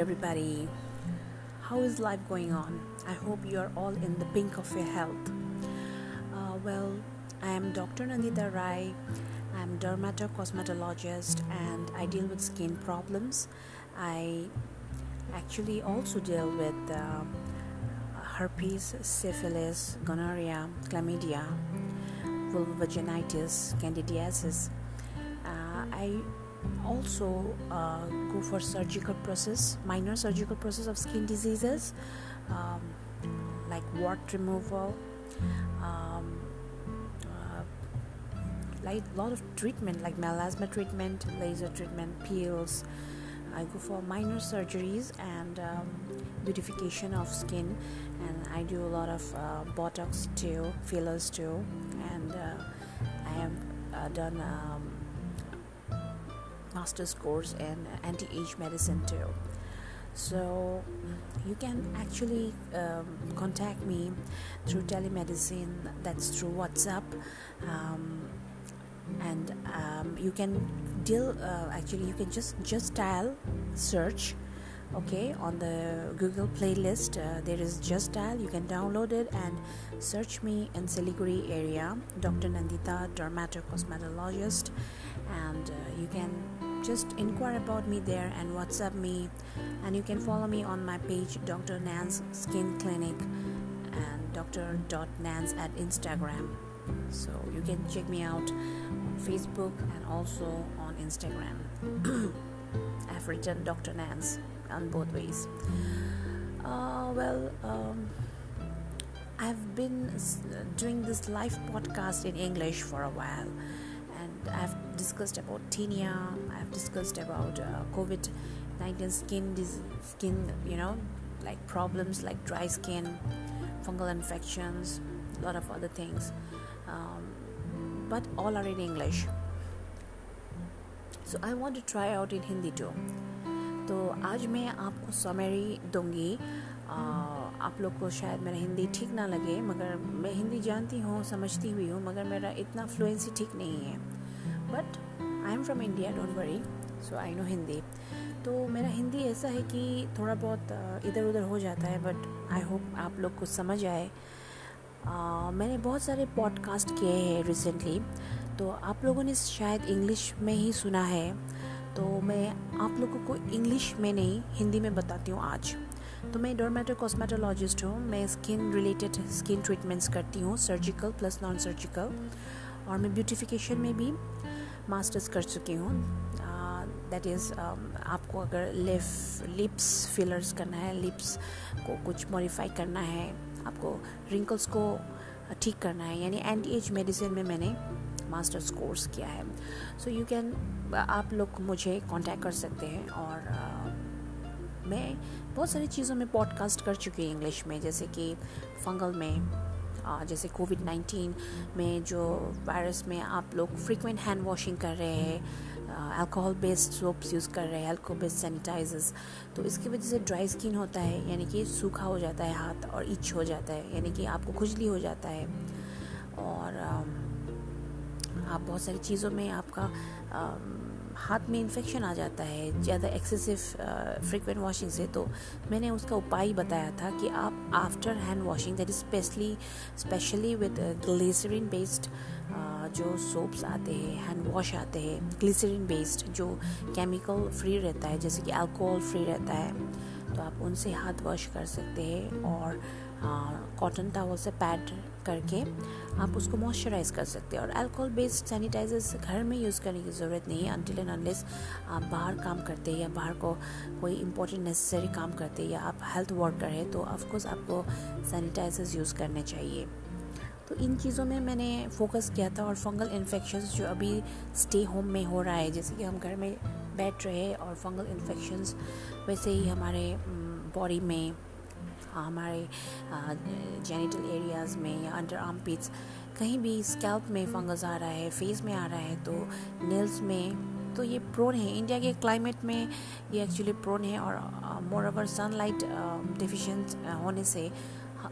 everybody. How is life going on? I hope you are all in the pink of your health. Uh, well, I am Dr. Nandita Rai. I'm dermatocosmetologist and I deal with skin problems. I actually also deal with uh, herpes, syphilis, gonorrhea, chlamydia, vulvovaginitis, candidiasis. Uh, I also uh, go for surgical process minor surgical process of skin diseases um, like wart removal um, uh, like a lot of treatment like melasma treatment laser treatment peels i go for minor surgeries and um, beautification of skin and i do a lot of uh, botox too fillers too and uh, i have uh, done um, master's course in anti-age medicine too. So you can actually um, contact me through telemedicine that's through whatsapp um, and um, you can deal uh, actually you can just just dial search okay on the google playlist uh, there is just dial you can download it and search me in siliguri area dr nandita dermatocosmetologist and uh, you can just inquire about me there and whatsapp me and you can follow me on my page dr Nance skin clinic and dr nans at instagram. So you can check me out on facebook and also on instagram. I've written dr Nance on both ways. Uh, well um, i've been doing this live podcast in english for a while I've discussed about tinea. I've discussed about uh, COVID-19 skin disease, skin, you know, like problems like dry skin, fungal infections, a lot of other things. Um, but all are in English. So I want to try out in Hindi too. तो आज मैं आपको summary दूँगी आप लोग को शायद मेरा हिंदी ठीक ना लगे मगर मैं हिंदी जानती हूँ समझती हुई हूँ मगर मेरा इतना फ्लुएंसी ठीक नहीं है but I am from India don't worry so I know Hindi तो मेरा हिंदी ऐसा है कि थोड़ा बहुत इधर उधर हो जाता है बट आई होप आप लोग को समझ आए। uh, मैंने बहुत सारे पॉडकास्ट किए हैं रिसेंटली तो आप लोगों ने शायद इंग्लिश में ही सुना है। तो मैं आप लोगों को इंग्लिश में नहीं हिंदी में बताती हूँ आज। तो मैं डोरमेटो कॉस्मेटोलॉजिस्ट हूँ। मैं स्किन रिलेटेड स्किन ट्रीटमेंट्स करती हूँ सर्जिकल प्लस नॉन सर्जिकल और मैं ब्यूटिफिकेशन में भी मास्टर्स कर चुकी हूँ। दैट इज़ आपको अगर लिप लिप्स फिलर्स करना है लिप्स को कुछ मॉडिफाई करना है आपको रिंकल्स को ठीक करना है यानी एंटी एज मेडिसिन में मैंने मास्टर्स कोर्स किया है। सो यू कैन आप लोग मुझे कांटेक्ट कर सकते हैं और uh, मैं बहुत सारी चीज़ों में पॉडकास्ट कर चुकी हूँ इंग्लिश में जैसे कि फंगल में जैसे कोविड नाइन्टीन में जो वायरस में आप लोग फ्रीक्वेंट हैंड वॉशिंग कर रहे हैं अल्कोहल बेस्ड सोप्स यूज़ कर रहे हैं अल्कोहल बेस्ड सैनिटाइजर्स तो इसकी वजह से ड्राई स्किन होता है, यानी कि सूखा हो जाता है हाथ और इच हो जाता है, यानी कि आपको खुजली हो जाता है। और आप बहुत सारी चीज़ों में आपका हाथ में इन्फेक्शन आ जाता है, ज़्यादा एक्सेसिव फ्रिक्वेंट वॉशिंग से तो मैंने उसका उपाय बताया था कि आप after hand washing that is specially specially with glycerin based जो सोप्स आते हैं हैंड वॉश आते हैं ग्लिसरीन बेस्ड जो केमिकल फ्री रहता है, जैसे कि अल्कोहल फ्री रहता है तो आप उनसे हाथ वॉश कर सकते हैं और कॉटन टावल से पैड करके आप उसको मॉइस्चराइज कर सकते हैं। और अल्कोहल बेस्ड सैनिटाइजर्स घर में यूज़ करने की ज़रूरत नहीं है अनटिल एंड अनलेस आप बाहर काम करते हैं या बाहर को कोई इंपॉर्टेंट नेसेसरी काम करते हैं या आप हेल्थ वर्कर हैं तो ऑफकोर्स आपको सैनिटाइजर्स यूज़ करने चाहिए। तो इन चीज़ों में मैंने फोकस किया था और फंगल इन्फेक्शंस जो अभी स्टे होम में हो रहा है, जैसे कि हम घर में बैठ रहे और फंगल इन्फेक्शंस वैसे ही हमारे बॉडी में हमारे जेनिटल एरियाज़ में या अंडर आर्म पिट्स कहीं भी स्कैल्प में फंगस आ रहा है फेस में आ रहा है तो नेल्स में तो ये प्रोन है। इंडिया के क्लाइमेट में ये एक्चुअली प्रोन है और मोर ओवर सनलाइट डिफिशेंट होने से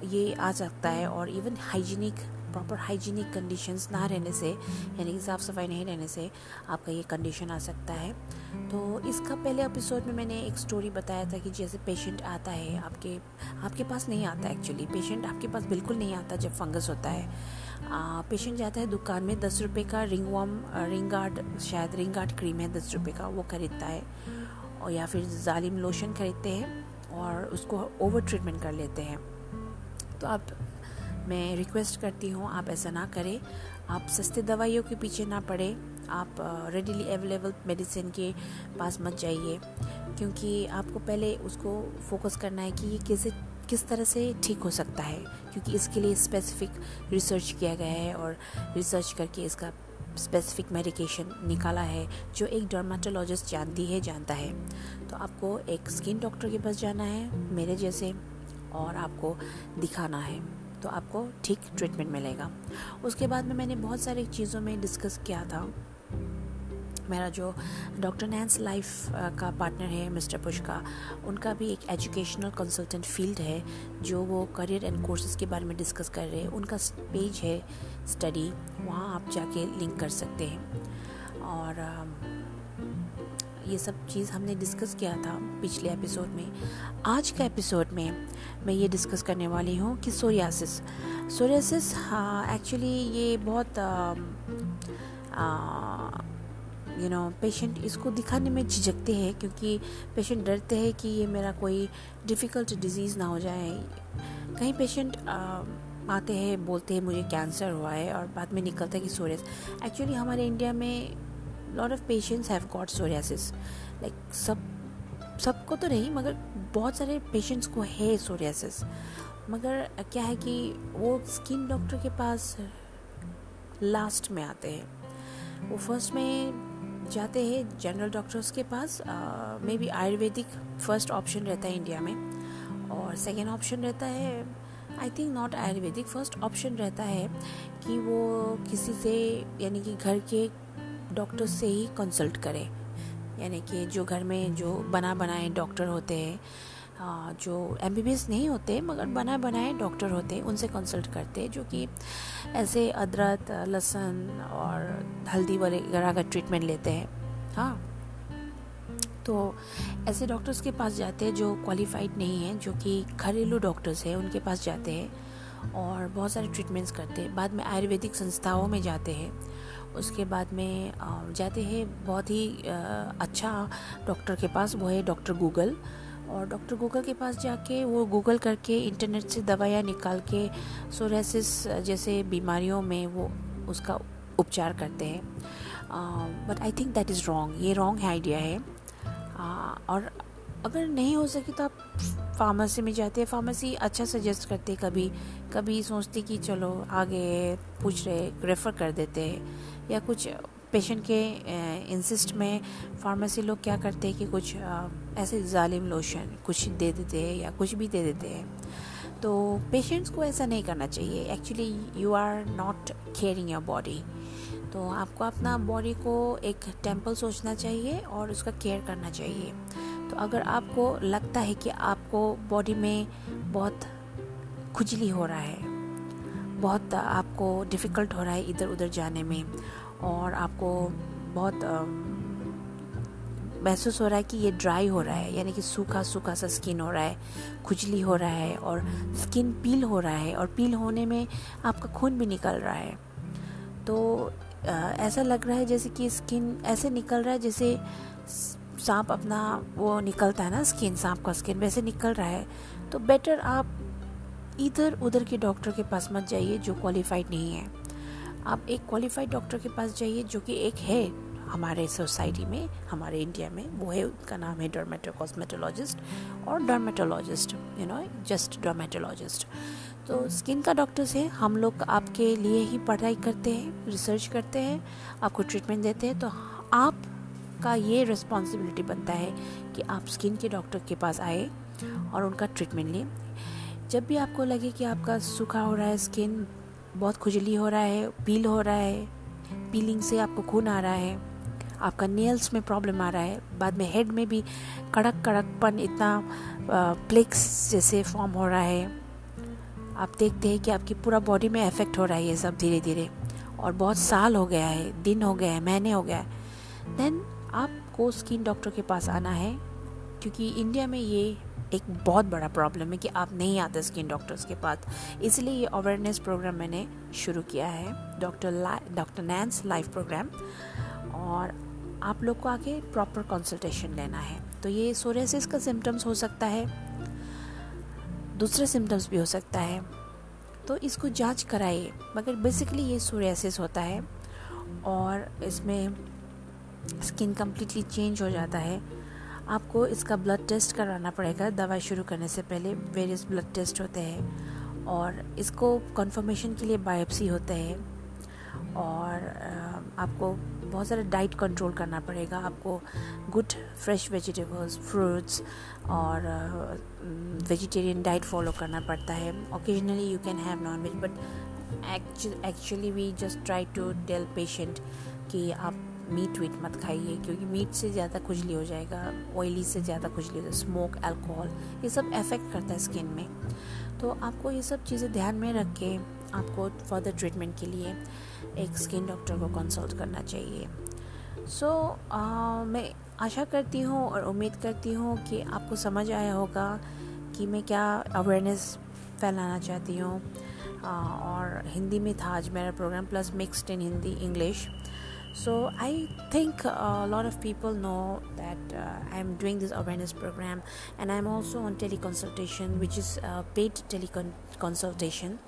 ये आ सकता है और even hygienic proper hygienic conditions ना रहने से, यानी कि साफ़ सफ़ाई नहीं रहने से आपका ये कंडीशन आ सकता है। तो इसका पहले एपिसोड में मैंने एक स्टोरी बताया था कि जैसे पेशेंट आता है, आपके आपके पास नहीं आता एक्चुअली पेशेंट आपके पास बिल्कुल नहीं आता जब फंगस होता है. पेशेंट जाता है दुकान में, दस रुपये का रिंग वॉम रिंग गार्ड शायद रिंग गार्ड क्रीम है, दस रुपये का वो खरीदता है. और या फिर जालिम लोशन खरीदते हैं और उसको ओवर ट्रीटमेंट कर लेते हैं. तो आप मैं रिक्वेस्ट करती हूँ, आप ऐसा ना करें. आप सस्ते दवाइयों के पीछे ना पड़े. आप रेडीली अवेलेबल मेडिसिन के पास मत जाइए, क्योंकि आपको पहले उसको फोकस करना है कि ये कैसे, किस तरह से ठीक हो सकता है, क्योंकि इसके लिए स्पेसिफिक रिसर्च किया गया है और रिसर्च करके इसका स्पेसिफिक मेडिकेशन निकाला है, जो एक डर्माटोलॉजिस्ट जानती है, जानता है। तो आपको एक स्किन डॉक्टर के पास जाना है, मेरे जैसे, और आपको दिखाना है तो आपको ठीक ट्रीटमेंट मिलेगा। उसके बाद में मैंने बहुत सारी चीज़ों में डिस्कस किया था मेरा जो डॉक्टर नैंस लाइफ का पार्टनर है मिस्टर पुष्का, उनका भी एक एजुकेशनल कंसल्टेंट फ़ील्ड है, जो वो करियर एंड कोर्सेज के बारे में डिस्कस कर रहे हैं। उनका पेज है स्टडी, वहाँ आप जाके लिंक कर सकते हैं। और ये सब चीज़ हमने डिस्कस किया था पिछले एपिसोड में। आज का एपिसोड में मैं ये डिस्कस करने वाली हूँ कि सोरियासिस। सोरियासिस एक्चुअली ये बहुत यू नो पेशेंट इसको दिखाने में झिझकते हैं क्योंकि पेशेंट डरते हैं कि ये मेरा कोई डिफ़िकल्ट डिज़ीज़ ना हो जाए। कहीं पेशेंट आते हैं, बोलते हैं, मुझे कैंसर हुआ है, और बाद में निकलता है कि सोरियस एक्चुअली हमारे इंडिया में lot of patients have got psoriasis like सब, सबको तो नहीं, मगर बहुत सारे पेशेंट्स को है सोरियासिस मगर क्या है कि वो स्किन डॉक्टर के पास लास्ट में आते हैं। वो फ़र्स्ट में जाते हैं जनरल डॉक्टर्स के पास may be Ayurvedic first option रहता है इंडिया में। और सेकेंड ऑप्शन रहता है I think not Ayurvedic first option रहता है कि वो किसी से, यानी कि घर के डॉक्टर से ही कंसल्ट करें। यानी कि जो घर में जो बना बनाए डॉक्टर होते हैं जो एमबीबीएस नहीं होते, मगर बनाए बनाए डॉक्टर होते, उनसे कंसल्ट करते, जो कि ऐसे अदरक, लहसुन और हल्दी वगैरह का ट्रीटमेंट लेते हैं। हाँ। तो ऐसे डॉक्टर्स के पास जाते हैं जो क्वालिफाइड नहीं हैं, जो कि घरेलू डॉक्टर्स हैं, उनके पास जाते हैं और बहुत सारे ट्रीटमेंट्स करते हैं। बाद में आयुर्वेदिक संस्थाओं में जाते हैं। उसके बाद में जाते हैं, बहुत ही अच्छा डॉक्टर के पास, वो है डॉक्टर गूगल और डॉक्टर गूगल के पास जाके वो गूगल करके इंटरनेट से दवाइयाँ निकाल के सोरेसिस जैसे बीमारियों में वो उसका उपचार करते हैं। But I think that is wrong ये रॉन्ग आइडिया है। और अगर नहीं हो सके तो आप फार्मेसी में जाते हैं। फार्मेसी अच्छा सजेस्ट करते कभी। कभी सोचते कि चलो आगे पूछ रहे रेफ़र कर देते हैं। या कुछ पेशेंट के इंसिस्ट में फार्मेसी लोग क्या करते हैं कि कुछ ऐसे जालिम लोशन कुछ दे देते हैं या कुछ भी दे देते हैं। तो पेशेंट्स को ऐसा नहीं करना चाहिए। Actually you are not caring your body. तो आपको अपना बॉडी को एक टेंपल सोचना चाहिए और उसका केयर करना चाहिए। तो अगर आपको लगता है कि आपको बॉडी में बहुत खुजली हो रहा है, बहुत आपको डिफ़िकल्ट हो रहा है इधर उधर जाने में और आपको बहुत महसूस हो रहा है कि ये ड्राई हो रहा है, यानी कि सूखा सूखा सा स्किन हो रहा है, खुजली हो रहा है और स्किन पील हो रहा है और पील होने में आपका खून भी निकल रहा है। तो ऐसा लग रहा है जैसे कि स्किन ऐसे निकल रहा है जैसे सांप अपना वो निकलता है ना स्किन सांप का स्किन वैसे निकल रहा है। तो बेटर आप इधर उधर के डॉक्टर के पास मत जाइए जो क्वालिफाइड नहीं है। आप एक क्वालिफाइड डॉक्टर के पास जाइए जो कि एक है हमारे सोसाइटी में, हमारे इंडिया में। वो है, उनका नाम है डर्मेटो कॉस्मेटोलॉजिस्ट और dermatologist you know just dermatologist तो स्किन का डॉक्टर्स है। हम लोग आपके लिए ही पढ़ाई करते हैं रिसर्च करते हैं, आपको ट्रीटमेंट देते हैं। तो आप का ये रिस्पॉन्सिबिलिटी बनता है कि आप स्किन के डॉक्टर के पास आए और उनका ट्रीटमेंट लें। जब भी आपको लगे कि आपका सूखा हो रहा है स्किन बहुत खुजली हो रहा है, पील हो रहा है, पीलिंग से आपको खून आ रहा है, आपका नेल्स में प्रॉब्लम आ रहा है, बाद में हेड में भी कड़क कड़कपन इतना प्लेक्स जैसे फॉर्म हो रहा है। आप देखते हैं कि आपकी पूरा बॉडी में इफ़ेक्ट हो रहा है ये सब धीरे धीरे और बहुत साल हो गया है, दिन हो गया है, महीने हो गया है। देन आपको स्किन डॉक्टर के पास आना है, क्योंकि इंडिया में ये एक बहुत बड़ा प्रॉब्लम है कि आप नहीं आते स्किन डॉक्टर्स के पास। इसलिए ये अवेयरनेस प्रोग्राम मैंने शुरू किया है डॉक्टर डॉक्टर नैंस लाइफ प्रोग्राम और आप लोग को आके प्रॉपर कंसल्टेशन लेना है। तो ये सोरेसिस का सिम्टम्स हो सकता है, दूसरे सिम्टम्स भी हो सकता है। तो इसको जाँच कराइए, मगर बेसिकली ये सोरेसिस होता है। और इसमें स्किन कम्प्लीटली चेंज हो जाता है। आपको इसका ब्लड टेस्ट कराना पड़ेगा। दवाई शुरू करने से पहले वेरियस ब्लड टेस्ट होते हैं और इसको कंफर्मेशन के लिए बायोप्सी होते हैं और आपको बहुत सारा डाइट कंट्रोल करना पड़ेगा। आपको गुड फ्रेश वेजिटेबल्स फ्रूट्स और वेजिटेरियन डाइट फॉलो करना पड़ता है। Occasionally you can have non veg but actually we just try to tell patient कि आप मीट वीट मत खाइए क्योंकि मीट से ज़्यादा खुजली हो जाएगा ऑयली से ज़्यादा खुजली हो जाएगा स्मोक अल्कोहल ये सब इफ़ेक्ट करता है स्किन में। तो आपको ये सब चीज़ें ध्यान में रख के आपको फर्दर ट्रीटमेंट के लिए एक स्किन डॉक्टर को कंसल्ट करना चाहिए। सो so, मैं आशा करती हूँ और उम्मीद करती हूँ कि आपको समझ आया होगा कि मैं क्या अवेयरनेस फैलाना चाहती हूँ। और हिंदी में था आज मेरा program plus mixed in Hindi English so i think a lot of people know that uh, i'm doing this awareness program and i'm also on teleconsultation which is a paid teleconsultation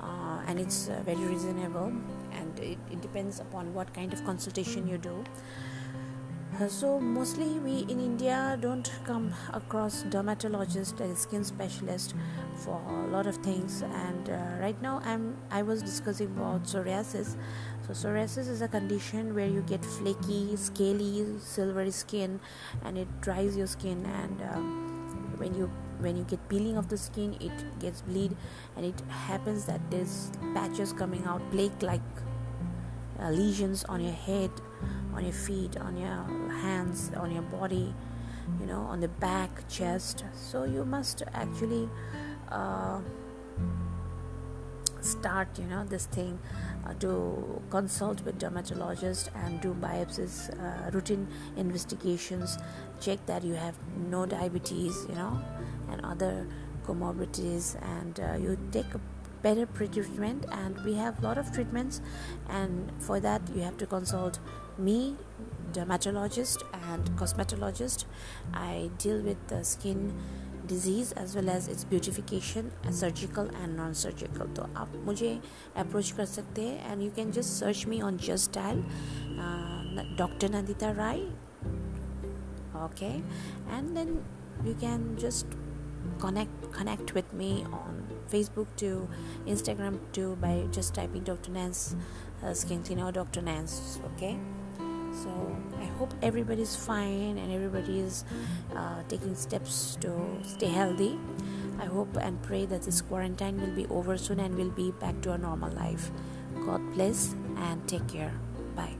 uh, and it's uh, very reasonable and it, it depends upon what kind of consultation you do so mostly we in India don't come across dermatologist and skin specialist for a lot of things. And uh, right now I'm I was discussing about psoriasis. So psoriasis is a condition where you get flaky, scaly, silvery skin, and it dries your skin. And um, when you when you get peeling of the skin, it gets bleed, and it happens that there's patches coming out, plague-like uh, lesions on your head on your feet, on your hands, on your body, you know, on the back, chest. So you must actually uh, start, you know, this thing uh, to consult with dermatologist and do biopsies, uh, routine investigations, check that you have no diabetes, you know, and other comorbidities, and uh, you take a better pre-treatment and we have a lot of treatments and for that you have to consult me dermatologist and cosmetologist i deal with the skin disease as well as its beautification and surgical and non-surgical तो आप मुझे approach कर सकते हैं and you can just search me on just dial doctor Nandita Rai okay and then you can just connect connect with me on facebook too instagram too by just typing dr nance uh, skin cleaner dr nance okay So i hope everybody's fine and everybody is uh, taking steps to stay healthy. I hope and pray that this quarantine will be over soon and we'll be back to a normal life. God bless and take care. Bye